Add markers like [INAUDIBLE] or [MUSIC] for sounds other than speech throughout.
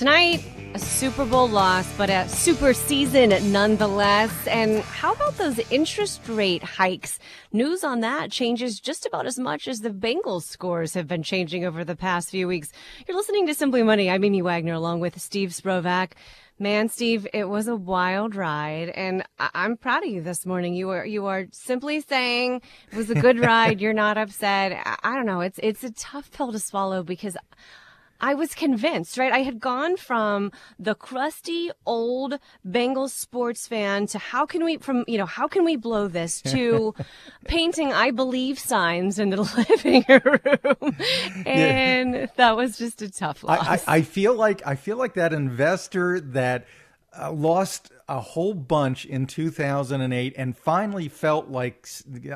Tonight, a Super Bowl loss, but a super season nonetheless. And how about those interest rate hikes? News on that changes just about as much as the Bengals scores have been changing over the past few weeks. You're listening to Simply Money. I'm Amy Wagner along with Steve Sprovach. Man, Steve, it was a wild ride, and I- am proud of you this morning. You are you are simply saying it was a good [LAUGHS] ride. You're not upset. I, I don't know. It's it's a tough pill to swallow because I was convinced, right? I had gone from the crusty old Bengals sports fan to how can we from, you know, how can we blow this to [LAUGHS] painting I believe signs in the [LAUGHS] living room. And yeah. that was just a tough loss. I, I, I, feel like I feel like that investor that uh, lost a whole bunch in 2008 and finally felt like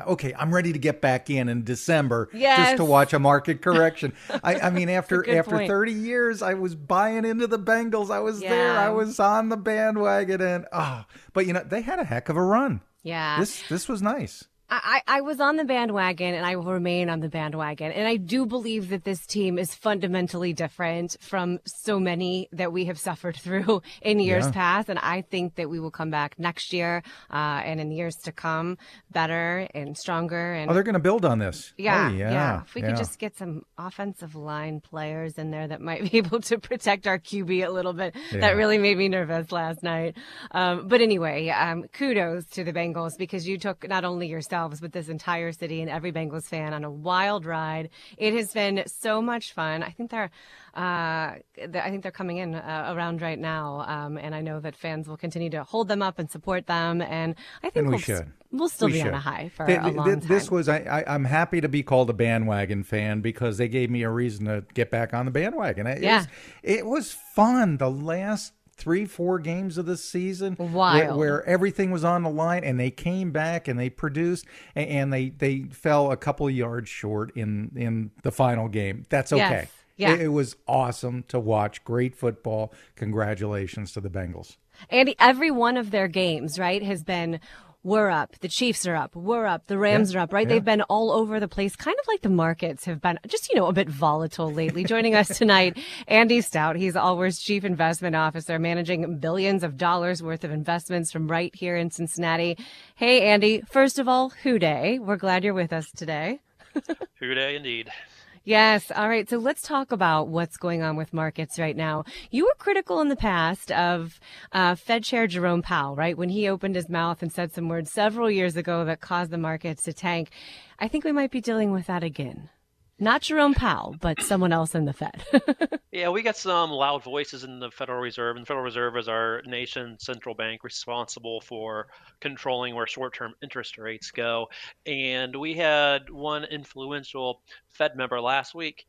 okay i'm ready to get back in in december yes. just to watch a market [LAUGHS] correction I, I, mean after after point. 30 years i was buying into the bengals i was yeah. there i was on the bandwagon and oh but you know they had a heck of a run yeah this this was nice I, I was on the bandwagon and I will remain on the bandwagon. And I do believe that this team is fundamentally different from so many that we have suffered [LAUGHS] through in years yeah. past. And I think that we will come back next year uh, and in years to come better and stronger. And oh, they're going to build on this. Yeah, oh, yeah, yeah. If we yeah. could just get some offensive line players in there that might [LAUGHS] be able to protect our QB a little bit, that really made me nervous last night. Um, but anyway, um, kudos to the Bengals because you took not only yourself ourselves with this entire city and every Bengals fan on a wild ride. It has been so much fun. I think they're, uh, I think they're coming in uh, around right now, um, and I know that fans will continue to hold them up and support them. And I think and we we'll, should. We'll still we be should. on a high for a long the, This was I, I, am happy to be called a bandwagon fan because they gave me a reason to get back on the bandwagon. It, yeah. was, it was fun. The last three, four games of the season where, where, everything was on the line, and they came back and they produced, and, and they they fell a couple yards short in in the final game. That's okay. Yes. Yeah. It, it was awesome to watch. Great football. Congratulations to the Bengals. Andy, every one of their games, right, has been we're up. The Chiefs are up. We're up. The Rams yeah, are up, right? Yeah. They've been all over the place, kind of like the markets have been just, you know, a bit volatile lately. Joining us tonight, Andy Stout. He's Allworth's Chief Investment Officer, managing billions of dollars worth of investments from right here in Cincinnati. Hey, Andy. First of all, Who Dey? We're glad you're with us today. Who Dey indeed. Yes. All right. So let's talk about what's going on with markets right now. You were critical in the past of uh, Fed Chair Jerome Powell, right? When he opened his mouth and said some words several years ago that caused the markets to tank. I think we might be dealing with that again. Not Jerome Powell, but someone else in the Fed. [LAUGHS] yeah, we got some loud voices in the Federal Reserve, and the Federal Reserve is our nation's central bank responsible for controlling where short term interest rates go. And we had one influential Fed member last week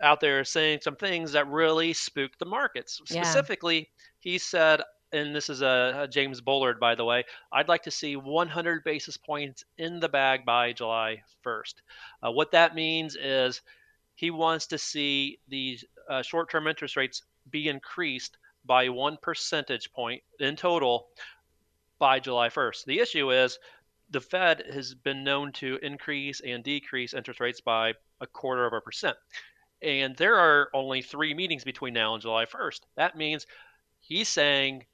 out there saying some things that really spooked the markets. Yeah. Specifically, he said, and this is a, a, James Bullard, by the way. I'd like to see 100 basis points in the bag by July 1st. Uh, what that means is he wants to see these uh, short-term interest rates be increased by one percentage point in total by July 1st. The issue is the Fed has been known to increase and decrease interest rates by a quarter of a percent. And there are only three meetings between now and July 1st. That means he's saying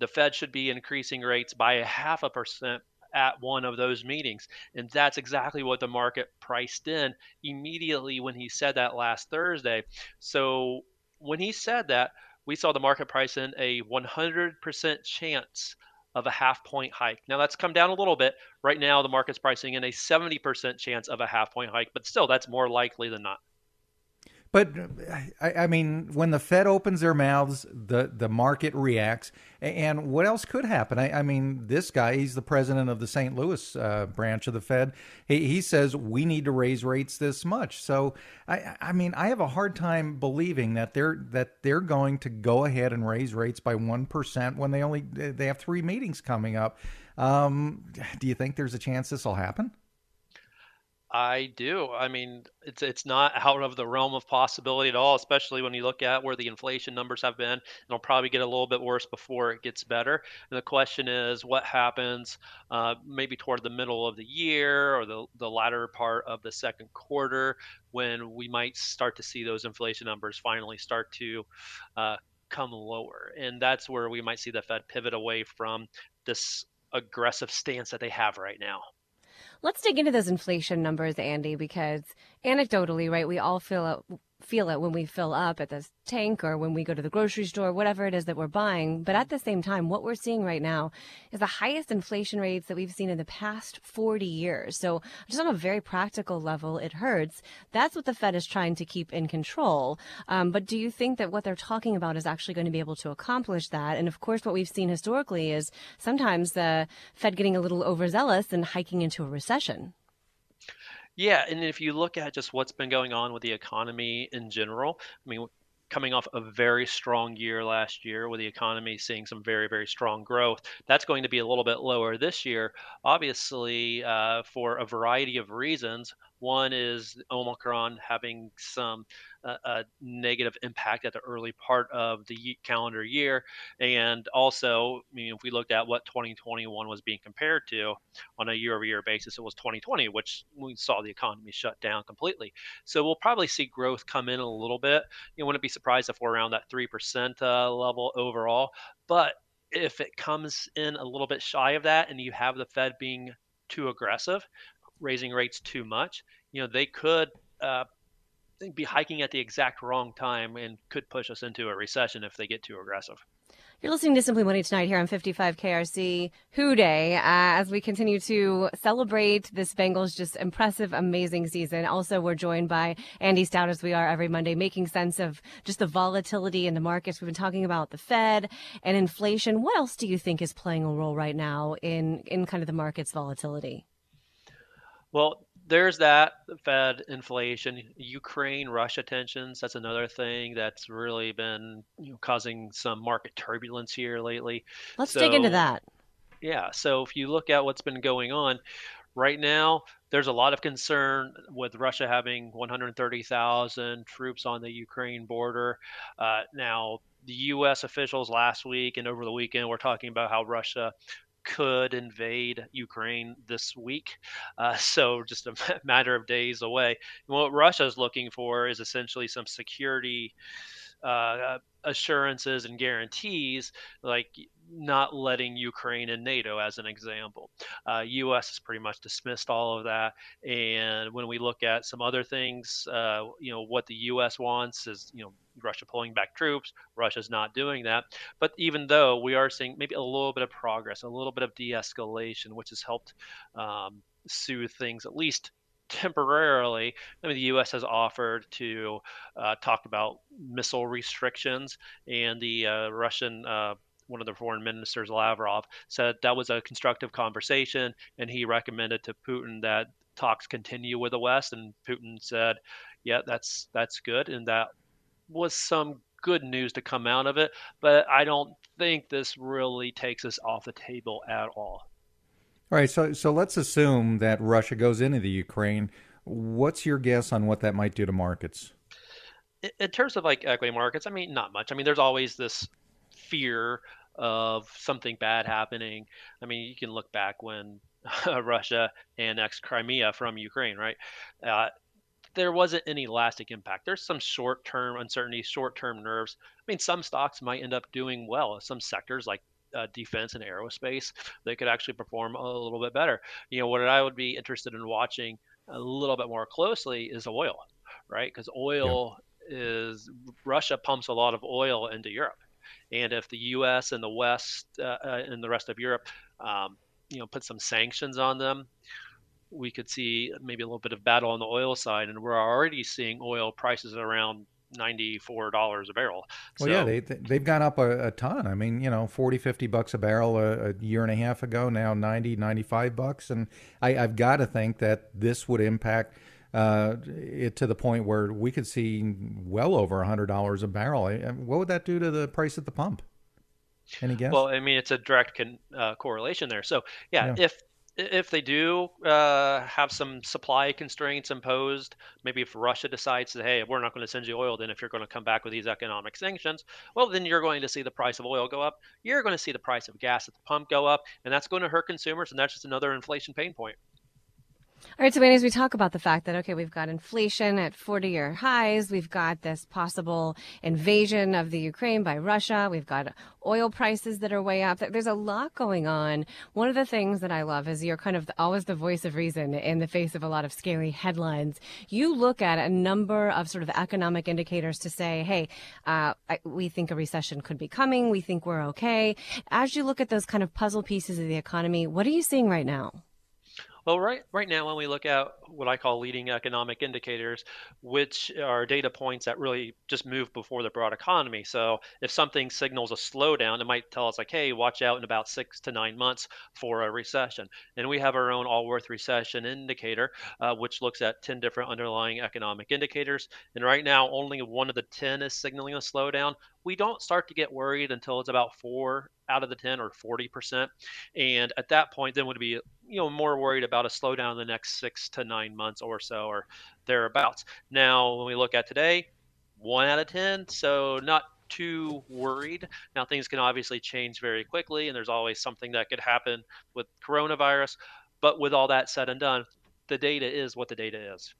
the Fed should be increasing rates by a half a percent at one of those meetings. And that's exactly what the market priced in immediately when he said that last Thursday. So when he said that, we saw the market price in a 100% chance of a half point hike. Now that's come down a little bit. Right now, the market's pricing in a 70% chance of a half point hike, but still, that's more likely than not. But I, I, mean, when the Fed opens their mouths, the, the market reacts. And what else could happen? I, I mean, this guy, he's the president of the St. Louis uh, branch of the Fed. He, he says we need to raise rates this much. So, I, I mean, I have a hard time believing that they're that they're going to go ahead and raise rates by one percent when they only they have three meetings coming up. Um, do you think there's a chance this will happen? I do. I mean, it's it's not out of the realm of possibility at all, especially when you look at where the inflation numbers have been. It'll probably get a little bit worse before it gets better. And the question is, what happens uh, maybe toward the middle of the year or the the latter part of the second quarter when we might start to see those inflation numbers finally start to uh, come lower. And that's where we might see the Fed pivot away from this aggressive stance that they have right now. Let's dig into those inflation numbers, Andy, because anecdotally, right, we all feel feel it when we fill up at the tank or when we go to the grocery store, whatever it is that we're buying. But at the same time, what we're seeing right now is the highest inflation rates that we've seen in the past 40 years. So just on a very practical level, it hurts. That's what the Fed is trying to keep in control. Um, but do you think that what they're talking about is actually going to be able to accomplish that? And of course, what we've seen historically is sometimes the Fed getting a little overzealous and hiking into a recession. Yeah, and if you look at just what's been going on with the economy in general, I mean, coming off a very strong year last year with the economy seeing some very, very strong growth. That's going to be a little bit lower this year, obviously, uh, for a variety of reasons. One is Omicron having some uh, a negative impact at the early part of the calendar year, and also, I mean, if we looked at what 2021 was being compared to on a year-over-year basis, it was 2020, which we saw the economy shut down completely. So we'll probably see growth come in a little bit. You wouldn't be surprised if we're around that three percent uh, level overall, but if it comes in a little bit shy of that, and you have the Fed being too aggressive, raising rates too much, you know, they could uh, be hiking at the exact wrong time and could push us into a recession if they get too aggressive. You're listening to Simply Money tonight here on 55 KRC Who Dey uh, as we continue to celebrate this Bengals just impressive, amazing season. Also, we're joined by Andy Stout as we are every Monday, making sense of just the volatility in the markets. We've been talking about the Fed and inflation. What else do you think is playing a role right now in, in kind of the market's volatility? Well, there's that Fed inflation, Ukraine Russia tensions. That's another thing that's really been you know, causing some market turbulence here lately. Let's so, dig into that. Yeah. So if you look at what's been going on right now, there's a lot of concern with Russia having 130,000 troops on the Ukraine border. Uh, now, the U.S. officials last week and over the weekend were talking about how Russia could invade Ukraine this week. Uh, [LAUGHS] so just a [LAUGHS] matter of days away. And what Russia is looking for is essentially some security uh, assurances and guarantees, like not letting Ukraine in NATO, as an example. Uh, U.S. has pretty much dismissed all of that. And when we look at some other things, uh, you know, what the U.S. wants is, you know, Russia pulling back troops. Russia's not doing that. But even though we are seeing maybe a little bit of progress, a little bit of de-escalation, which has helped um, soothe things at least temporarily. I mean, the U.S. has offered to uh, talk about missile restrictions, and the uh, Russian uh, one of the foreign ministers, Lavrov, said that was a constructive conversation, and he recommended to Putin that talks continue with the West. And Putin said, "Yeah, that's that's good," and that was some good news to come out of it. But I don't think this really takes us off the table at all. All right, so so let's assume that Russia goes into the Ukraine. What's your guess on what that might do to markets? In terms of like equity markets, I mean, not much. I mean, there's always this fear of something bad happening. I mean, you can look back when [LAUGHS] Russia annexed Crimea from Ukraine, right? Uh, there wasn't any lasting impact. There's some short term uncertainty, short term nerves. I mean, some stocks might end up doing well. Some sectors like uh, defense and aerospace, they could actually perform a little bit better. You know, what I would be interested in watching a little bit more closely is oil, right? Because oil yeah. is Russia pumps a lot of oil into Europe. And if the U.S. and the West uh, uh, and the rest of Europe, um, you know, put some sanctions on them, we could see maybe a little bit of battle on the oil side. And we're already seeing oil prices around ninety-four dollars a barrel. Well, so, yeah, they they've gone up a, a, ton. I mean, you know, 40, 50 bucks a barrel a, a, year and a half ago. Now 90, 95 bucks, and I, I've got to think that this would impact uh, it to the point where we could see well over a hundred dollars a barrel. What would that do to the price at the pump? Any guess? Well, I mean, it's a direct con- uh, correlation there. So, yeah, yeah, if if they do uh, have some supply constraints imposed, maybe if Russia decides that hey, we're not going to send you oil, then if you're going to come back with these economic sanctions, well, then you're going to see the price of oil go up. You're going to see the price of gas at the pump go up, and that's going to hurt consumers, and that's just another inflation pain point. All right, so as we talk about the fact that, okay, we've got inflation at 40 year highs, we've got this possible invasion of the Ukraine by Russia, we've got oil prices that are way up. There's a lot going on. One of the things that I love is you're kind of always the voice of reason in the face of a lot of scary headlines. You look at a number of sort of economic indicators to say, hey, uh, we think a recession could be coming, we think we're okay. As you look at those kind of puzzle pieces of the economy, what are you seeing right now? Well, right right now, when we look at what I call leading economic indicators, which are data points that really just move before the broad economy. So if something signals a slowdown, it might tell us like, hey, watch out in about six to nine months for a recession. And we have our own Allworth recession indicator, uh, which looks at 10 different underlying economic indicators. And right now, only one of the 10 is signaling a slowdown. We don't start to get worried until it's about four out of the 10 or 40%. And at that point, then we'd be, you know, more worried about a slowdown in the next six to nine months or so or thereabouts. Now, when we look at today, one out of 10. So not too worried. Now, things can obviously change very quickly, and there's always something that could happen with coronavirus. But with all that said and done, the data is what the data is.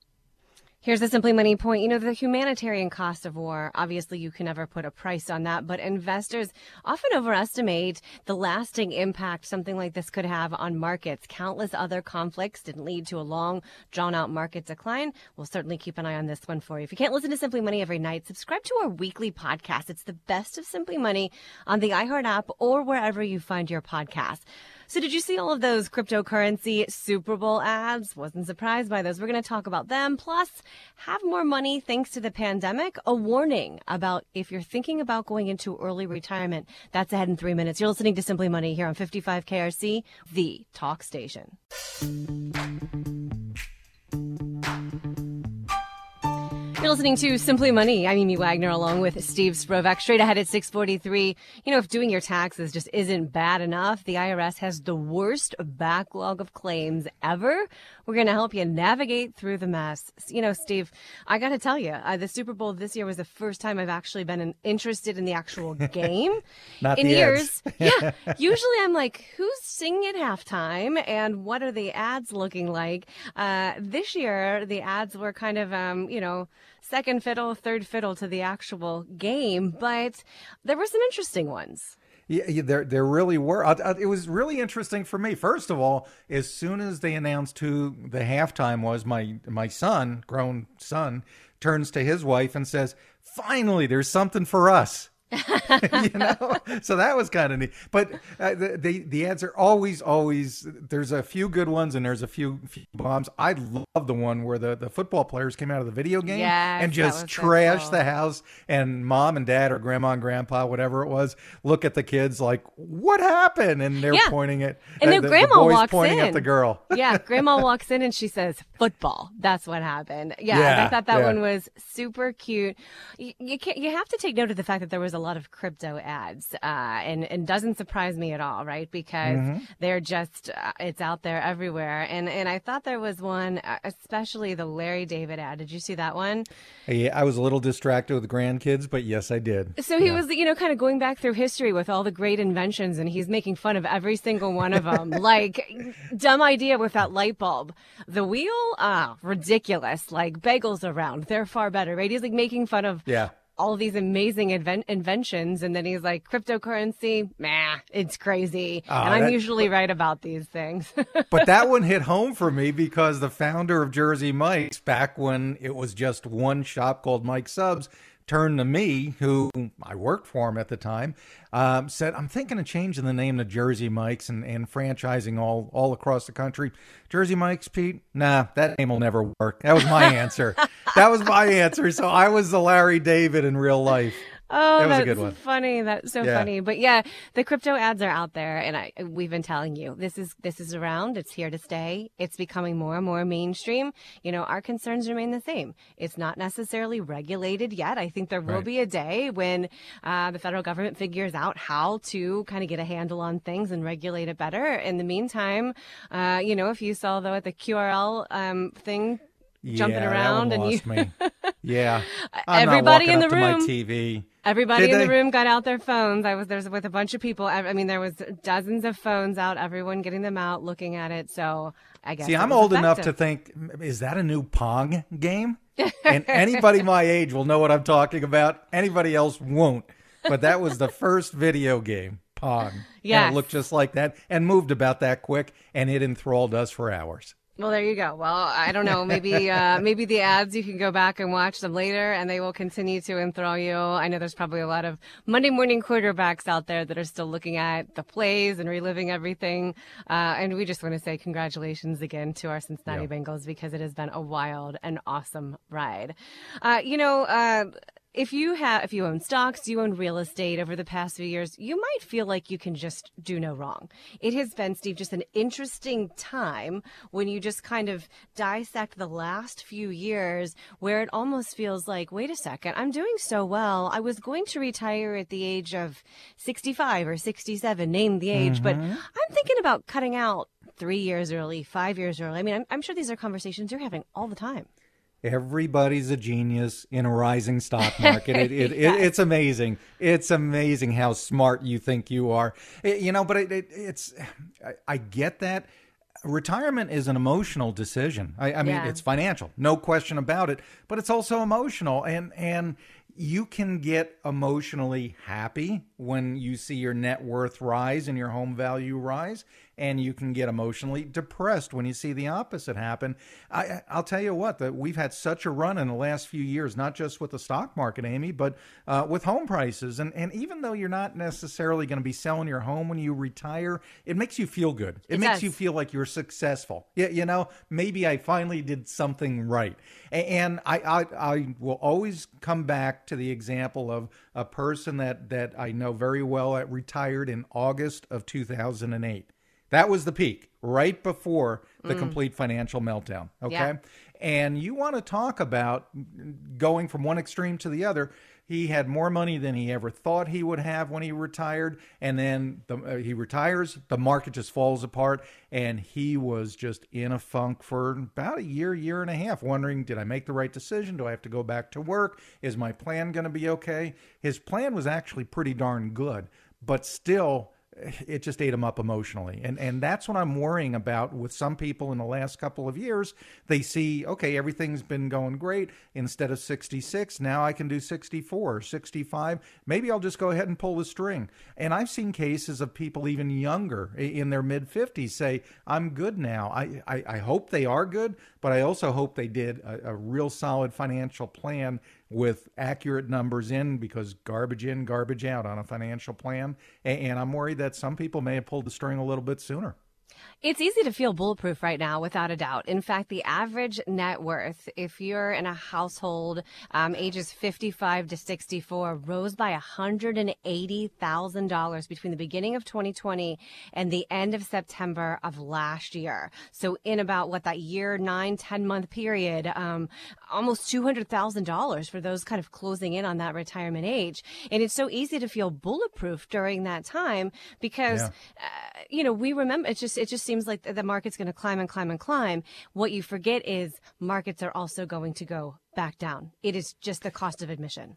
Here's the Simply Money point. You know, the humanitarian cost of war, obviously, you can never put a price on that, but investors often overestimate the lasting impact something like this could have on markets. Countless other conflicts didn't lead to a long, drawn out market decline. We'll certainly keep an eye on this one for you. If you can't listen to Simply Money every night, subscribe to our weekly podcast. It's the best of Simply Money on the iHeart app or wherever you find your podcast. So, did you see all of those cryptocurrency Super Bowl ads? Wasn't surprised by those. We're going to talk about them. Plus, have more money thanks to the pandemic. A warning about if you're thinking about going into early retirement. That's ahead in three minutes. You're listening to Simply Money here on 55 KRC, the talk station. You're listening to Simply Money. I'm Amy Wagner along with Steve Sprovach. Straight ahead at 643. You know, if doing your taxes just isn't bad enough, the IRS has the worst backlog of claims ever. We're going to help you navigate through the mess. You know, Steve, I got to tell you, uh, the Super Bowl this year was the first time I've actually been in, interested in the actual [LAUGHS] game. Not in the years. [LAUGHS] yeah. Usually I'm like, who's singing at halftime and what are the ads looking like? Uh, this year, the ads were kind of, um, you know, second fiddle, third fiddle to the actual game, but there were some interesting ones. Yeah, there there really were. I, I, it was really interesting for me. First of all, as soon as they announced who the halftime was, my my son, grown son, turns to his wife and says, "Finally, there's something for us." [LAUGHS] you know, so that was kind of neat. But uh, the, the the ads are always always there's a few good ones and there's a few, few bombs. I love the one where the, the football players came out of the video game Yes, and just was so trashed cool. the house, and mom and dad or grandma and grandpa, whatever it was, look at the kids like, "What happened?" And they're Yeah. pointing at And uh, then the, grandma the walks pointing in. at the girl. yeah, [LAUGHS] grandma walks in and she says, football. That's what happened. Yeah, Yeah, I thought that yeah. one was super cute. You, you, can't, you have to take note of the fact that there was a lot of crypto ads, uh, and, and doesn't surprise me at all, right? Because Mm-hmm. they're just, uh, it's out there everywhere. And, and I thought there was one, uh, especially the Larry David ad. Did you see that one? Hey, I was a little distracted with grandkids, but yes, I did. So he was, you know, kind of going back through history with all the great inventions, and he's making fun of every single one of them. [LAUGHS] like, dumb idea with that light bulb. The wheel, ah, ridiculous. Like, bagels around, they're far better, right? He's like making fun of Yeah. All these amazing inven- inventions, and then he's like, cryptocurrency, nah, it's crazy. Ah, and I'm that- usually right about these things. [LAUGHS] but that one hit home for me because the founder of Jersey Mike's, back when it was just one shop called Mike Subs, turned to me, who I worked for him at the time, um, said, "I'm thinking of changing the name to Jersey Mike's and, and franchising all all across the country." Jersey Mike's, Pete? Nah, that name will never work. That was my answer. [LAUGHS] that was my answer. So I was the Larry David in real life. Oh, That was a that's good one. funny. That's so Yeah. funny. But yeah, the crypto ads are out there, and I we've been telling you this is this is around. It's here to stay. It's becoming more and more mainstream. You know, our concerns remain the same. It's not necessarily regulated yet. I think there will Right. be a day when uh, the federal government figures out how to kind of get a handle on things and regulate it better. In the meantime, uh, you know, if you saw though at the QRL um, thing jumping yeah, around and you. Yeah, [LAUGHS] I'm Everybody in the room. my TV Everybody Did in the room got out their phones. I was there with a bunch of people. I I mean, there was dozens of phones out. Everyone getting them out, looking at it. So I guess. See, I'm old enough to think, is that a new Pong game? [LAUGHS] And anybody my age will know what I'm talking about. Anybody else won't. But that was the [LAUGHS] first video game, Pong. Yeah, it looked just like that and moved about that quick, and it enthralled us for hours. Well, there you go. Well, I don't know. Maybe, uh, [LAUGHS] maybe the ads you can go back and watch them later, and they will continue to enthrall you. I know there's probably a lot of Monday morning quarterbacks out there that are still looking at the plays and reliving everything. Uh, and we just want to say congratulations again to our Cincinnati Yeah. Bengals because it has been a wild and awesome ride. Uh, you know. If you have if you own stocks you own real estate over the past few years you might feel like you can just do no wrong. It has been steve just an interesting time when you just kind of dissect the last few years where it almost feels like wait a second i'm doing so well. I was going to retire at the age of 65 or 67 name the age but mm-hmm. i'm thinking about cutting out three years early five years early. I mean I'm, I'm sure these are conversations you're having all the time Everybody's a genius in a rising stock [LAUGHS] market. It, it, Yes. it, it's amazing. It's amazing how smart you think you are. You know, but it, it, it's, I, I get that. Retirement is an emotional decision. I, I mean, Yeah. it's financial, no question about it, but it's also emotional. And, and, you can get emotionally happy when you see your net worth rise and your home value rise, and you can get emotionally depressed when you see the opposite happen. I, I- I'll tell you what, that we've had such a run in the last few years, not just with the stock market, Amy, but uh, with home prices. And and even though you're not necessarily going to be selling your home when you retire, it makes you feel good. It, It makes does. you feel like you're successful. Yeah, you know, maybe I finally did something right. And I, I, I will always come back to the example of a person that, that I know very well that retired in August of 2008. That was the peak, right before the complete financial meltdown. Okay. Yeah. And you want to talk about going from one extreme to the other. He had more money than he ever thought he would have when he retired, and then the, uh, he retires. The market just falls apart, and he was just in a funk for about a year, year and a half, wondering, did I make the right decision? Do I have to go back to work? Is my plan going to be okay? His plan was actually pretty darn good, but still it just ate them up emotionally. And and that's what I'm worrying about with some people in the last couple of years. They see, okay, everything's been going great. Instead of 66, now I can do 64 or 65. Maybe I'll just go ahead and pull the string. And I've seen cases of people even younger in their mid 50s say, I'm good now. I, I, I hope they are good, but I also hope they did a, a real solid financial plan with accurate numbers in because garbage in, garbage out on a financial plan. And I'm worried that some people may have pulled the string a little bit sooner. It's easy to feel bulletproof right now, without a doubt. In fact, the average net worth, if you're in a household um, ages 55 to 64, rose by $180,000 between the beginning of 2020 and the end of September of last year. So, in about what that year, nine, 10 month period, um, almost $200,000 for those kind of closing in on that retirement age. And it's so easy to feel bulletproof during that time because Yeah. uh, you know, we remember it just it just seems like the market's going to climb and climb and climb. What you forget is markets are also going to go back down. It is just the cost of admission.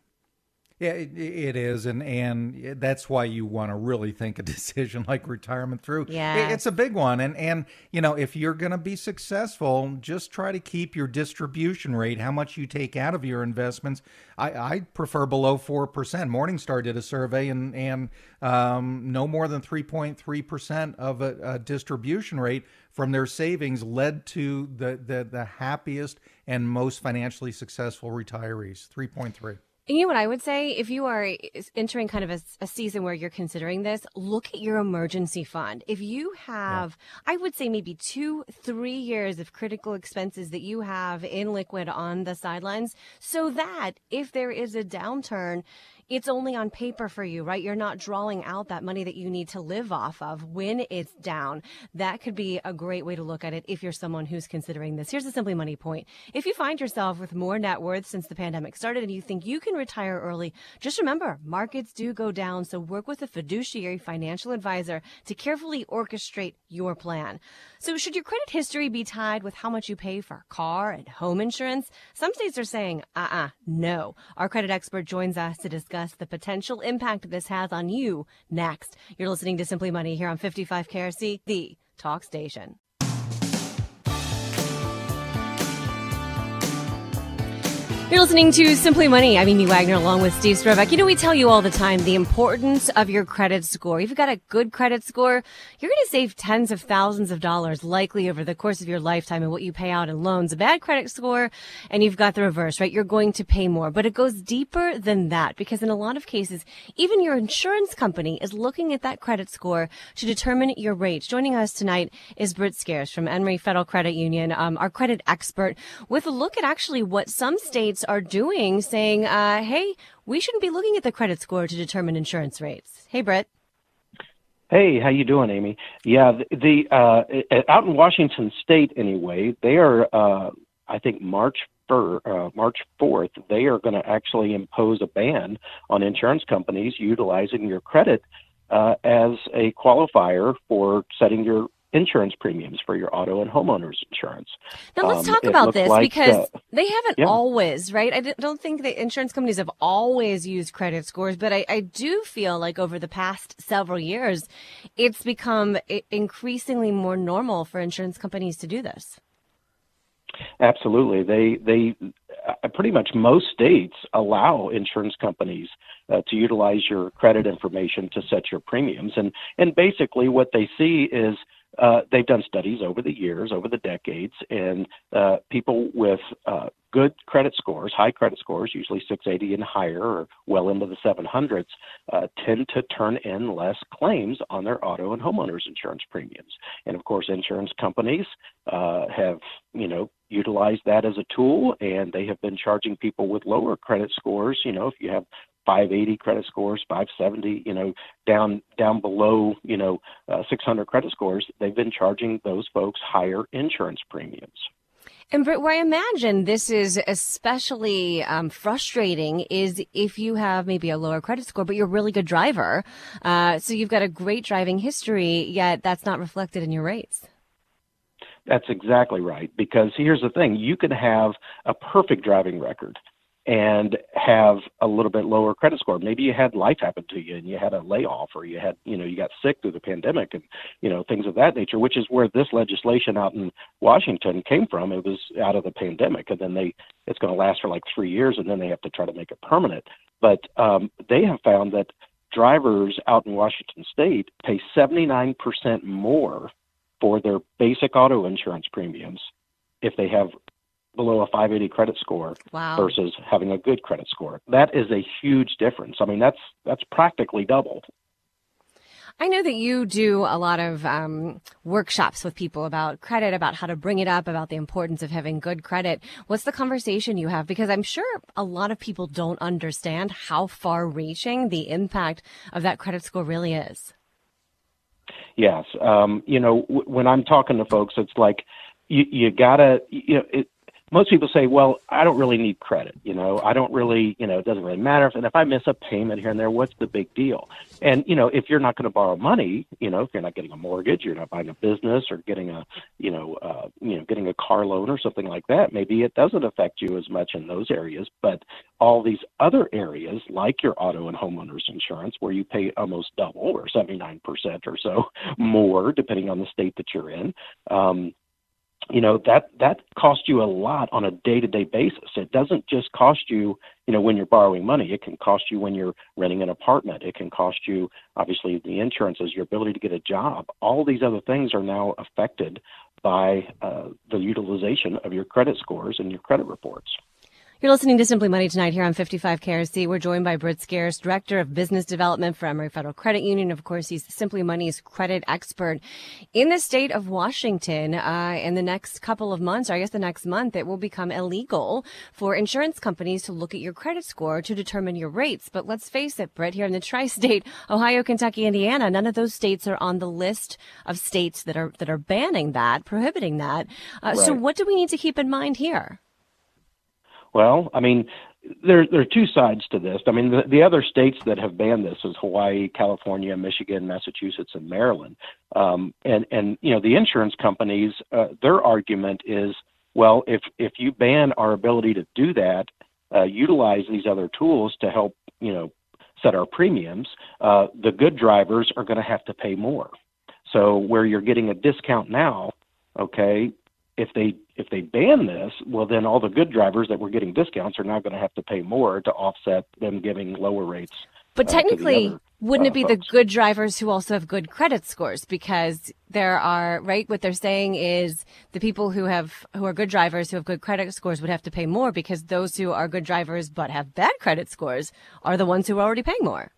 Yeah, it, it is, and and that's why you want to really think a [LAUGHS] decision like retirement through. It- it's a big one, and and you know if you're going to be successful, just try to keep your distribution rate, how much you take out of your investments. I, I prefer below four percent. Morningstar did a survey, and and um, no more than three point three percent of a, a distribution rate from their savings led to the the, the happiest and most financially successful retirees. Three point three. And you know what I would say? If you are entering kind of a, a season where you're considering this, look at your emergency fund. If you have, I would say maybe two, three years of critical expenses that you have in liquid on the sidelines, so that if there is a downturn, it's only on paper for you, right? You're not drawing out that money that you need to live off of when it's down. That could be a great way to look at it if you're someone who's considering this. Here's a simply money point. If you find yourself with more net worth since the pandemic started and you think you can retire early, just remember markets do go down. So work with a fiduciary financial advisor to carefully orchestrate your plan. So should your credit history be tied with how much you pay for car and home insurance? Some states are saying, uh-uh, no. Our credit expert joins us to discuss discuss the potential impact this has on you next. You're listening to Simply Money here on 55 KRC, the talk station. You're listening to Simply Money. I'm Amy Wagner along with Steve Sprovach. You know, we tell you all the time the importance of your credit score. If you've got a good credit score, you're going to save tens of thousands of dollars likely over the course of your lifetime and what you pay out in loans. A bad credit score, and you've got the reverse, right? You're going to pay more. But it goes deeper than that because in a lot of cases, even your insurance company is looking at that credit score to determine your rates. Joining us tonight is Britt Scares from Emery Federal Credit Union, um, our credit expert, with a look at actually what some states are doing, saying, uh, hey, we shouldn't be looking at the credit score to determine insurance rates. Hey, Brett. Hey, how you doing, Amy? Yeah, the, the uh, out in Washington State, anyway, they are, uh, I think, March for uh, March 4th, they are going to actually impose a ban on insurance companies utilizing your credit uh, as a qualifier for setting your insurance premiums for your auto and homeowners insurance. Now let's um, talk about this like, because uh, they haven't yeah. always, right? I don't think the insurance companies have always used credit scores, but I, I do feel like over the past several years, it's become increasingly more normal for insurance companies to do this. Absolutely, they they uh, pretty much most states allow insurance companies uh, to utilize your credit information to set your premiums, and and basically what they see is uh, they've done studies over the years, over the decades, and uh, people with uh, good credit scores, high credit scores, usually 680 and higher, or well into the 700s, uh, tend to turn in less claims on their auto and homeowners insurance premiums. And of course, insurance companies uh, have, you know, utilized that as a tool, and they have been charging people with lower credit scores. You know, if you have 580 credit scores, 570, you know, down down below, you know, uh, 600 credit scores, they've been charging those folks higher insurance premiums. And where I imagine this is especially um, frustrating is if you have maybe a lower credit score, but you're a really good driver. Uh, so you've got a great driving history, yet that's not reflected in your rates. That's exactly right. Because here's the thing you can have a perfect driving record and have a little bit lower credit score. Maybe you had life happen to you and you had a layoff or you had, you know, you got sick through the pandemic and, you know, things of that nature, which is where this legislation out in Washington came from. It was out of the pandemic and then they, it's going to last for like three years and then they have to try to make it permanent. But um, they have found that drivers out in Washington state pay 79% more for their basic auto insurance premiums if they have below a 580 credit score wow. versus having a good credit score. That is a huge difference. I mean, that's that's practically doubled. I know that you do a lot of um, workshops with people about credit, about how to bring it up, about the importance of having good credit. What's the conversation you have? Because I'm sure a lot of people don't understand how far reaching the impact of that credit score really is. Yes. Um, you know, w- when I'm talking to folks, it's like, you, you gotta, you know, it, most people say, well, I don't really need credit. You know, I don't really, you know, it doesn't really matter. And if I miss a payment here and there, what's the big deal? And, you know, if you're not going to borrow money, you know, if you're not getting a mortgage, you're not buying a business or getting a, you know, uh, you know, getting a car loan or something like that, maybe it doesn't affect you as much in those areas. But all these other areas, like your auto and homeowners insurance, where you pay almost double or 79% or so [LAUGHS] more, depending on the state that you're in, um, you know that that costs you a lot on a day-to-day basis. It doesn't just cost you you know when you're borrowing money. It can cost you when you're renting an apartment. It can cost you obviously the insurances your ability to get a job. All these other things are now affected by uh, the utilization of your credit scores and your credit reports you're listening to Simply Money tonight here on 55 KRC. We're joined by Britt Scares, Director of Business Development for Emery Federal Credit Union. Of course, he's Simply Money's credit expert in the state of Washington. Uh, in the next couple of months, or I guess the next month, it will become illegal for insurance companies to look at your credit score to determine your rates. But let's face it, Britt, here in the tri-state, [LAUGHS] Ohio, Kentucky, Indiana, none of those states are on the list of states that are that are banning that, prohibiting that. Uh, right. So, what do we need to keep in mind here? Well, I mean, there there are two sides to this. I mean, the, the other states that have banned this is Hawaii, California, Michigan, Massachusetts, and Maryland. Um, and and you know, the insurance companies, uh, their argument is, well, if if you ban our ability to do that, uh, utilize these other tools to help you know set our premiums, uh, the good drivers are going to have to pay more. So where you're getting a discount now, okay, if they if they ban this, well then all the good drivers that were getting discounts are now going to have to pay more to offset them giving lower rates. But uh, technically, other, wouldn't uh, it be the good drivers who also have good credit scores? Because there are right. What they're saying is the people who have who are good drivers who have good credit scores would have to pay more because those who are good drivers but have bad credit scores are the ones who are already paying more.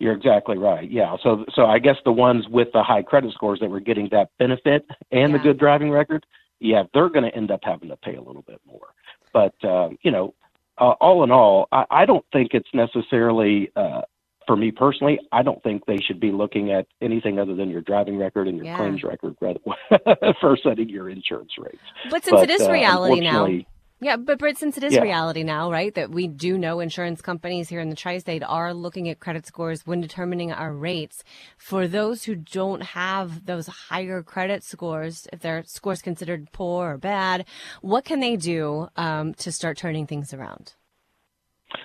You're exactly right. Yeah. So so I guess the ones with the high credit scores that were getting that benefit and the good driving record, yeah, they're going to end up having to pay a little bit more. But um, you know, uh, all in all, I, I don't think it's necessarily. Uh, for me personally, I don't think they should be looking at anything other than your driving record and your Yeah. claims record rather [LAUGHS] for setting your insurance rates. But since it But, is uh, reality now, Yeah, but, but since it is Yeah. reality now, right, that we do know insurance companies here in the tri state are looking at credit scores when determining our rates. For those who don't have those higher credit scores, if their scores considered poor or bad, what can they do um, to start turning things around?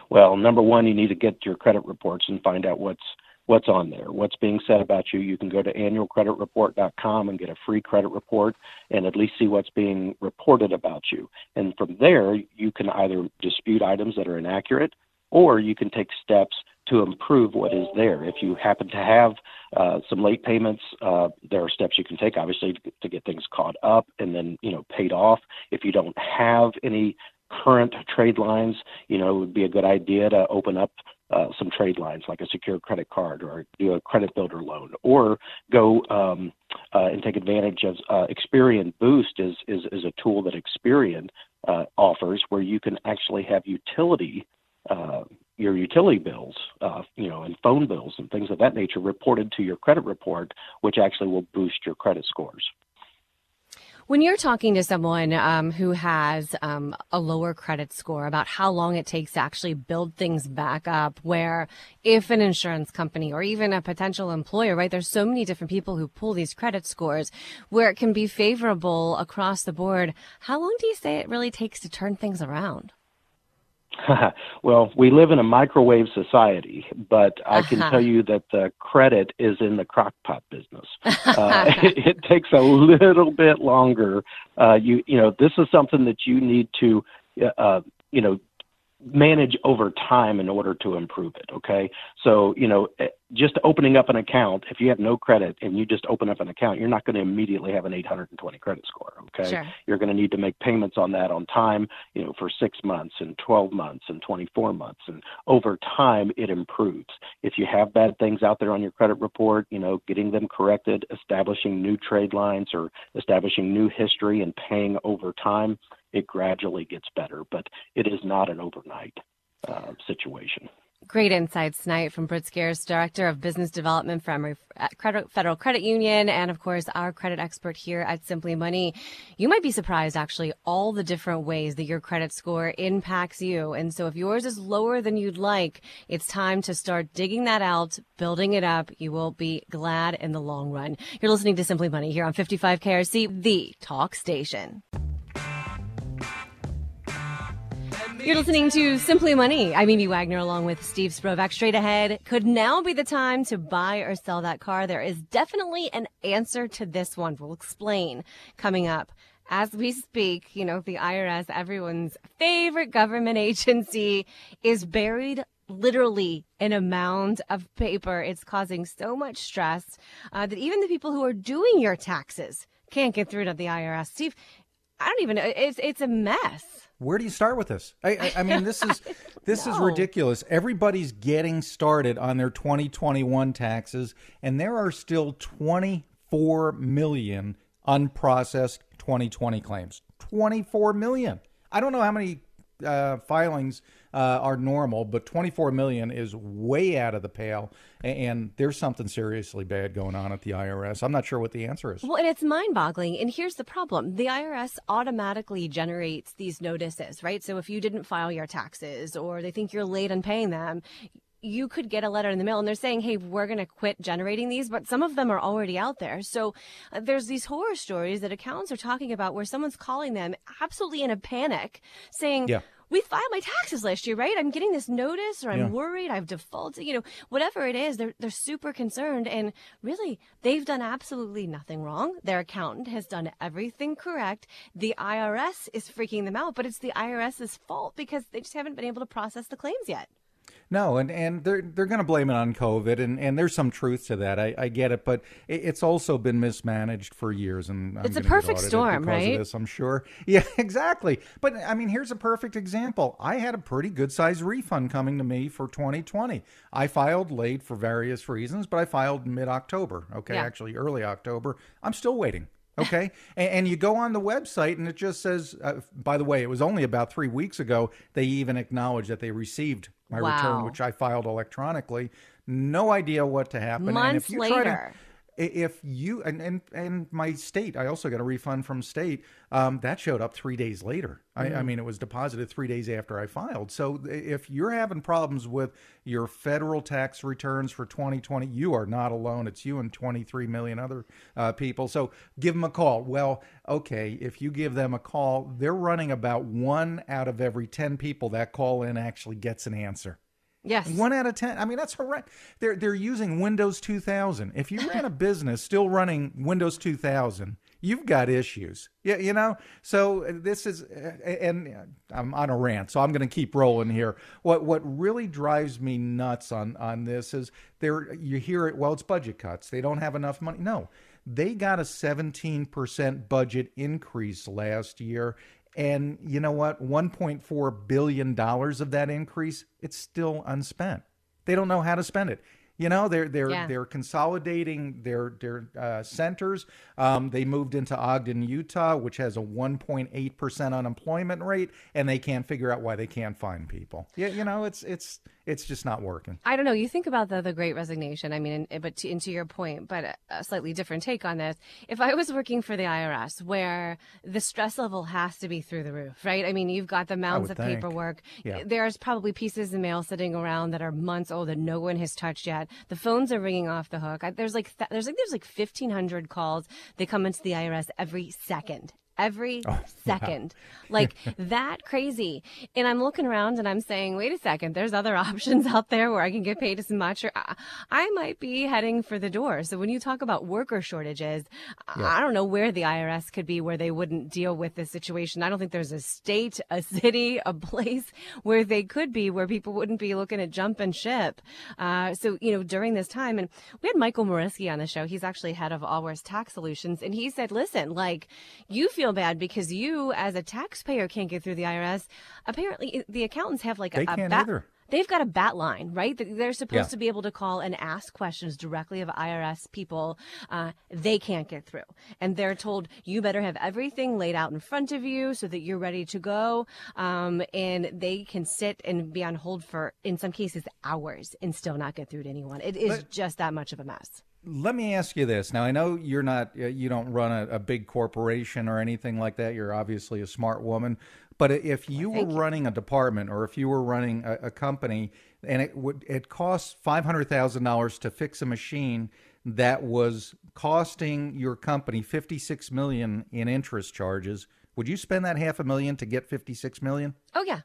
Well, number one, you need to get your credit reports and find out what's what's on there, what's being said about you. You can go to annualcreditreport.com and get a free credit report and at least see what's being reported about you. And from there, you can either dispute items that are inaccurate or you can take steps to improve what is there. If you happen to have uh, some late payments, uh, there are steps you can take, obviously, to, get things caught up and then you know paid off. If you don't have any current trade lines, you know, it would be a good idea to open up uh, some trade lines like a secured credit card or do a credit builder loan or go um, uh, and take advantage of uh, Experian Boost is, is, is a tool that Experian uh, offers where you can actually have utility uh, your utility bills, uh, you know, and phone bills and things of that nature reported to your credit report, which actually will boost your credit scores. When you're talking to someone um, who has um, a lower credit score about how long it takes to actually build things back up, where if an insurance company or even a potential employer, right, there's so many different people who pull these credit scores where it can be favorable across the board. How long do you say it really takes to turn things around? [LAUGHS] well, we live in a microwave society, but I can Uh-huh. tell you that the credit is in the crock pot business. [LAUGHS] Uh, it, [LAUGHS] it takes a little bit longer. Uh, you you know this is something that you need to uh, you know manage over time in order to improve it. Okay, so you know eh, just opening up an account if you have no credit and you just open up an account, you're not going to immediately have an 820 credit score. Okay, Sure. you're going to need to make payments on that on time, you know, for six months and 12 months and 24 months. And over time, it improves. If you have bad things out there on your credit report, you know, getting them corrected, establishing new trade lines or establishing new history and paying over time, it gradually gets better. But it is not an overnight uh, situation. Great insights tonight from Britt Scares, Director of Business Development from Federal Credit Union, and of course, our credit expert here at Simply Money. You might be surprised, actually, all the different ways that your credit score impacts you. And so if yours is lower than you'd like, it's time to start digging that out, building it up. You will be glad in the long run. You're listening to Simply Money here on 55 KRC, the talk station. You're listening to Simply Money. I'm Amy Wagner along with Steve Sprovach. Straight ahead, could now be the time to buy or sell that car? There is definitely an answer to this one. We'll explain coming up. As we speak, you know, the IRS, everyone's favorite government [LAUGHS] agency, is buried literally in a mound of paper. It's causing so much stress uh, that even the people who are doing your taxes can't get through to the IRS. Steve, I don't even know. It's, it's a mess. Where do you start with this? I, I, I mean, this is [LAUGHS] this is ridiculous. Everybody's getting started on their 2021 taxes, and there are still 24 million unprocessed 2020 claims. 24 million. I don't know how many uh, filings uh, are normal, but 24 million is way out of the pale, and there's something seriously bad going on at the IRS. I'm not sure what the answer is. Well, and it's mind boggling. And here's the problem the IRS automatically generates these notices, right? So if you didn't file your taxes or they think you're late on paying them, you could get a letter in the mail and they're saying, hey, we're going to quit generating these, but some of them are already out there. So uh, there's these horror stories that accountants are talking about where someone's calling them absolutely in a panic saying, Yeah. We filed my taxes last year, right? I'm getting this notice or I'm Yeah. worried, I've defaulted, you know, whatever it is, they're they're super concerned and really they've done absolutely nothing wrong. Their accountant has done everything correct. The IRS is freaking them out, but it's the IRS's fault because they just haven't been able to process the claims yet. No, and, and they're they're going to blame it on COVID, and, and there's some truth to that. I, I get it, but it, it's also been mismanaged for years, and I'm It's a perfect storm, right? Of this, I'm sure. [LAUGHS] Yeah, exactly. But I mean, here's a perfect example. I had a pretty good sized refund coming to me for 2020. I filed late for various reasons, but I filed mid October. Okay, Yeah. actually early October. I'm still waiting. Okay, and, and you go on the website and it just says. Uh, by the way, it was only about three weeks ago they even acknowledged that they received my return, which I filed electronically. No idea what to happen. and Months if you try to, later. If you and, and and my state, I also got a refund from state. Um, that showed up three days later. I, Mm. I mean, it was deposited three days after I filed. So if you're having problems with your federal tax returns for 2020, you are not alone. It's you and 23 million other uh, people. So give them a call. Well, okay, if you give them a call, they're running about one out of every 10 people that call in actually gets an answer. Yes. One out of ten. I mean, that's horrendous. They're they're using Windows 2000. If you ran a [LAUGHS] business still running Windows 2000, you've got issues. Yeah, you know. So uh, this is, uh, and uh, I'm on a rant, so I'm going to keep rolling here. What what really drives me nuts on on this is there. You hear it. Well, it's budget cuts. They don't have enough money. No, they got a 17% budget increase last year. And you know what? $1.4 billion of that increase, it's still unspent. They don't know how to spend it. You know, they're they're Yeah. they're consolidating their their uh, centers. Um, they moved into Ogden, Utah, which has a 1.8 percent unemployment rate, and they can't figure out why they can't find people. Yeah, you know, it's it's it's just not working. I don't know. You think about the the Great Resignation. I mean, and, but to, and to your point, but a, a slightly different take on this. If I was working for the IRS, where the stress level has to be through the roof, right? I mean, you've got the mounds of think. paperwork. Yeah. There's probably pieces of mail sitting around that are months old that no one has touched yet. The phones are ringing off the hook. I, there's like th- there's like there's like 1,500 calls. They come into the IRS every second. Every Oh, [LAUGHS] second. Like that crazy. And I'm looking around and I'm saying, wait a second, there's other [LAUGHS] options out there where I can get paid as much or I, might be heading for the door. So when you talk about worker shortages, I don't know where the IRS could be where they wouldn't deal with this situation. I don't think there's a state, a [LAUGHS] city, a place where they could be where people wouldn't be looking at jump and ship. Uh, so, you know, during this time, and we had Michael Morisky on the show. He's actually head of Allworth Tax Solutions. And he said, listen, like you feel bad because you as a taxpayer can't get through the IRS. Apparently the accountants have like They a, a can't bat- either. They've got a bat line, right? They're supposed Yeah. to be able to call and ask questions directly of IRS people. Uh, they can't get through. And they're told, you better have everything laid out in front of you so that you're ready to go. Um, and they can sit and be on hold for, in some cases, hours and still not get through to anyone. It is But- just that much of a mess. Let me ask you this. Now, I know you're not, uh, you don't run a, a big corporation or anything like that. You're obviously a smart woman. But if you were Thank you. running a department or if you were running a, a company and it would, it costs $500,000 to fix a machine that was costing your company 56 million in interest charges, would you spend that half a million to get 56 million? Oh, yeah.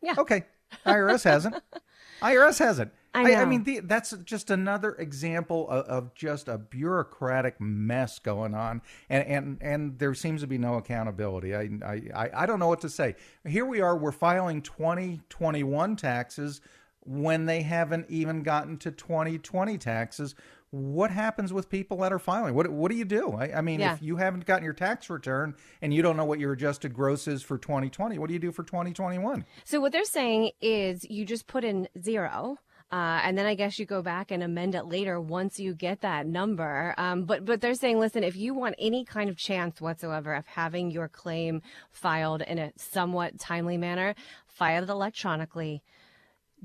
Yeah. Okay. IRS hasn't. [LAUGHS] IRS hasn't. I I, know. mean, the, that's just another example of, of just a bureaucratic mess going on, and and and there seems to be no accountability. I I I- I don't know what to say. Here we are. We're filing 2021 taxes when they haven't even gotten to 2020 taxes. What happens with people that are filing? What what do you do? I, I mean, Yeah. if you haven't gotten your tax return and you don't know what your adjusted gross is for 2020, what do you do for 2021? So what they're saying is you just put in zero. Uh, and then I guess you go back and amend it later once you get that number. Um, but but they're saying, listen, if you want any kind of chance whatsoever of having your claim filed in a somewhat timely manner, file it electronically.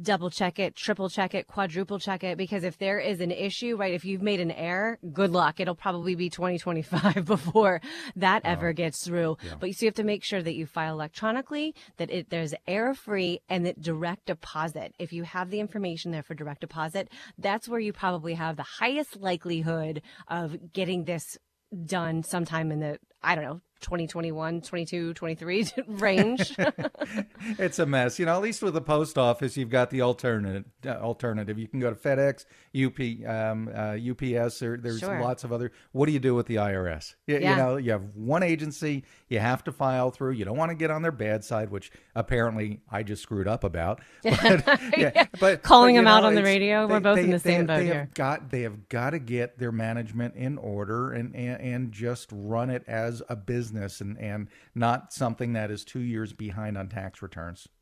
Double check it, triple check it, quadruple check it, because if there is an issue, right, if you've made an error, good luck. It'll probably be 2025 [LAUGHS] before that ever gets through. But you so you have to make sure that you file electronically, that it there's error free, and that direct deposit. If you have the information there for direct deposit, that's where you probably have the highest likelihood of getting this done sometime in the I don't know 2021, 22, 23 [LAUGHS] range. [LAUGHS] [LAUGHS] it's a mess. You know, at least with the post office, you've got the alternative. Uh, alternative. You can go to FedEx, UP, um, uh, UPS. Or there's Sure. lots of other. What do you do with the IRS? You, you know, you have one agency. You have to file through. You don't want to get on their bad side, which apparently I just screwed up about. [LAUGHS] But, [LAUGHS] yeah, but Calling but, them out on the radio, we're both in the same boat they here. Have got they have got to get their management in order and, and and just run it as a business and and not something that is two years behind on tax returns.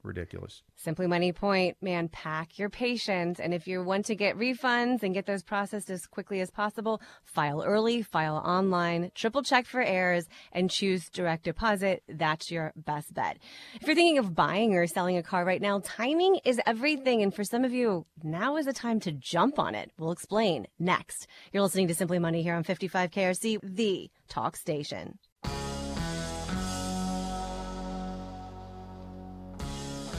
Ridiculous. Simply Money Point, man, pack your patience. And if you want to get refunds and get those processed as quickly as possible, file early, file online, triple check for errors, and choose direct deposit. That's your best bet. If you're thinking of buying or selling a car right now, timing is everything. And for some of you, now is the time to jump on it. We'll explain next. You're listening to Simply Money here on 55 KRC, the talk station.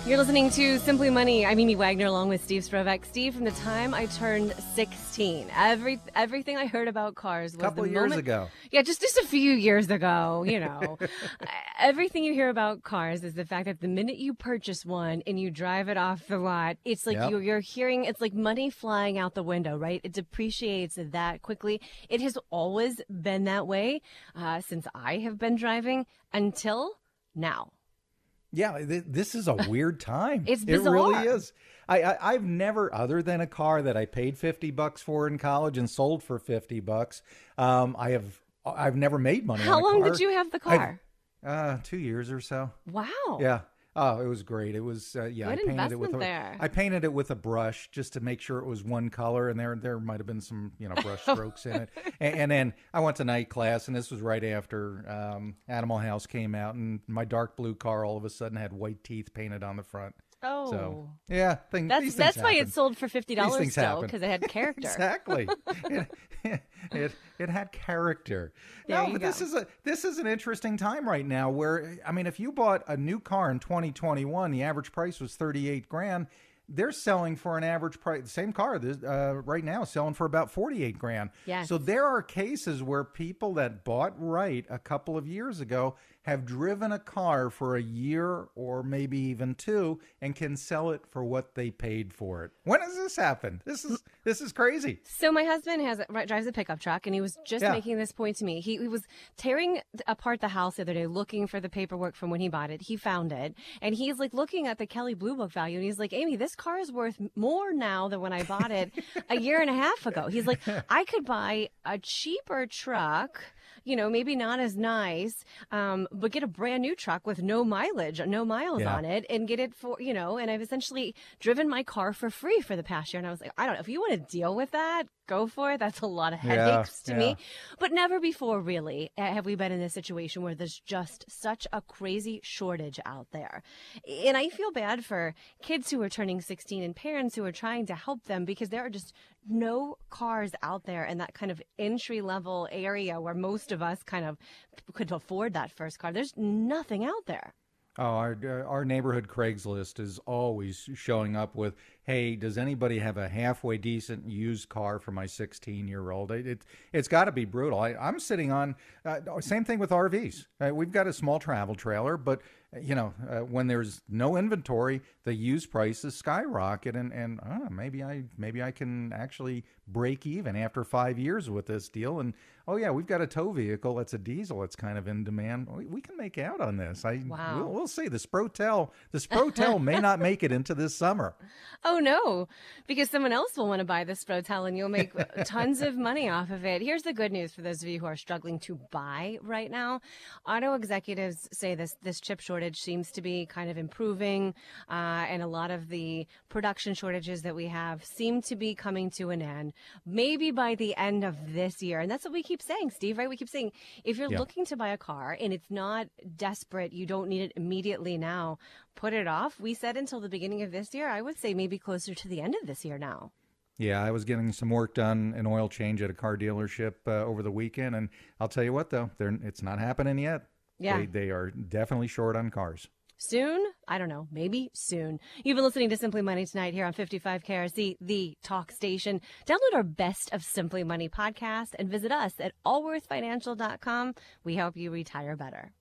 You're listening to Simply Money. I'm Amy Wagner along with Steve Sprovach. Steve, from the time I turned 16, every everything I heard about cars was A couple the years moment- ago. Yeah, just just a few years ago, you know. [LAUGHS] everything you hear about cars is the fact that the minute you purchase one and you drive it off the lot, it's like Yep. you're, you're hearing it's like money flying out the window, right? It depreciates that quickly. It has always been that way uh, since I have been driving until now. Yeah, th- this is a [LAUGHS] weird time. It's It really is. I, I I've never, other than a car that I paid fifty bucks for in college and sold for fifty bucks. Um, I have I've never made money. How long car. did you have the car? Uh, two years or so. Wow. Yeah. Oh, it was great. It was uh, yeah. Good I painted it with a, there. I painted it with a brush just to make sure it was one color, and there there might have been some you know brush [LAUGHS] strokes in it. And, and then I went to night class, and this was right after um, Animal House came out, and my dark blue car all of a sudden had white teeth painted on the front. Oh. So yeah, thing, That's that's why it sold for fifty dollars happen. because it had [LAUGHS] character. Exactly. it, [LAUGHS] it it had character. There no, but this is a this is an interesting time right now where I mean if you bought a new car in 2021, the average price was 38 grand. They're selling for an average price. The same car this, uh, right now selling for about 48 grand. Yes. So there are cases where people that bought right a couple of years ago have driven a car for a year or maybe even two and can sell it for what they paid for it. When does this happen? This is this is crazy. So my husband has drives a pickup truck, and he was just Yeah. making this point to me. He, he was tearing apart the house the other day, looking for the paperwork from when he bought it. He found it, and he's like looking at the Kelley Blue Book value, and he's like, "Amy, this car is worth more now than when I bought it a year and a half ago." He's like, [LAUGHS] "I could buy a cheaper truck." You know, maybe not as nice, um, but get a brand new truck with no mileage, no miles Yeah. on it, and get it for you know. And I've essentially driven my car for free for the past year, and I was like, I don't know if you want to deal with that, go for it. That's a lot of Yeah, headaches to yeah. me. But never before, really, have we been in a situation where there's just such a crazy shortage out there. And I feel bad for kids who are turning 16 and parents who are trying to help them because there are just no cars out there in that kind of entry level area where most of us kind of could afford that first car. There's nothing out there. Oh, our uh, our neighborhood Craigslist is always showing up with, "Hey, does anybody have a halfway decent used car for my 16 year old?" It, it it's got to be brutal. I, I'm sitting on uh, same thing with RVs. Uh, we've got a small travel trailer, but uh, you know uh, when there's no inventory, the used prices skyrocket, and and uh, maybe I maybe I can actually break even after five years with this deal. And oh yeah, we've got a tow vehicle that's a diesel. that's kind of in demand. We, we can make out on this. I Wow. we'll, we'll see. The Sprotel the Sprotel may [LAUGHS] not make it into this summer. Oh no, because someone else will want to buy this Sprotel and you'll make [LAUGHS] tons of money off of it. Here's the good news for those of you who are struggling to buy right now. Auto executives say this this chip shortage seems to be kind of improving, uh, and a lot of the production shortages that we have seem to be coming to an end. Maybe by the end of this year, and that's what we keep saying, Steve. Right? We keep saying if you're Yeah. looking to buy a car and it's not desperate, you don't need it immediately now. Put it off. We said until the beginning of this year. I would say maybe closer to the end of this year now. Yeah, I was getting some work done, an oil change at a car dealership uh, over the weekend, and I'll tell you what though, they're, it's not happening yet. Yeah. they, they are definitely short on cars. Soon? I don't know. Maybe soon. You've been listening to Simply Money tonight here on 55 KRC, the talk station. Download our Best of Simply Money podcast and visit us at allworthfinancial.com. We help you retire better.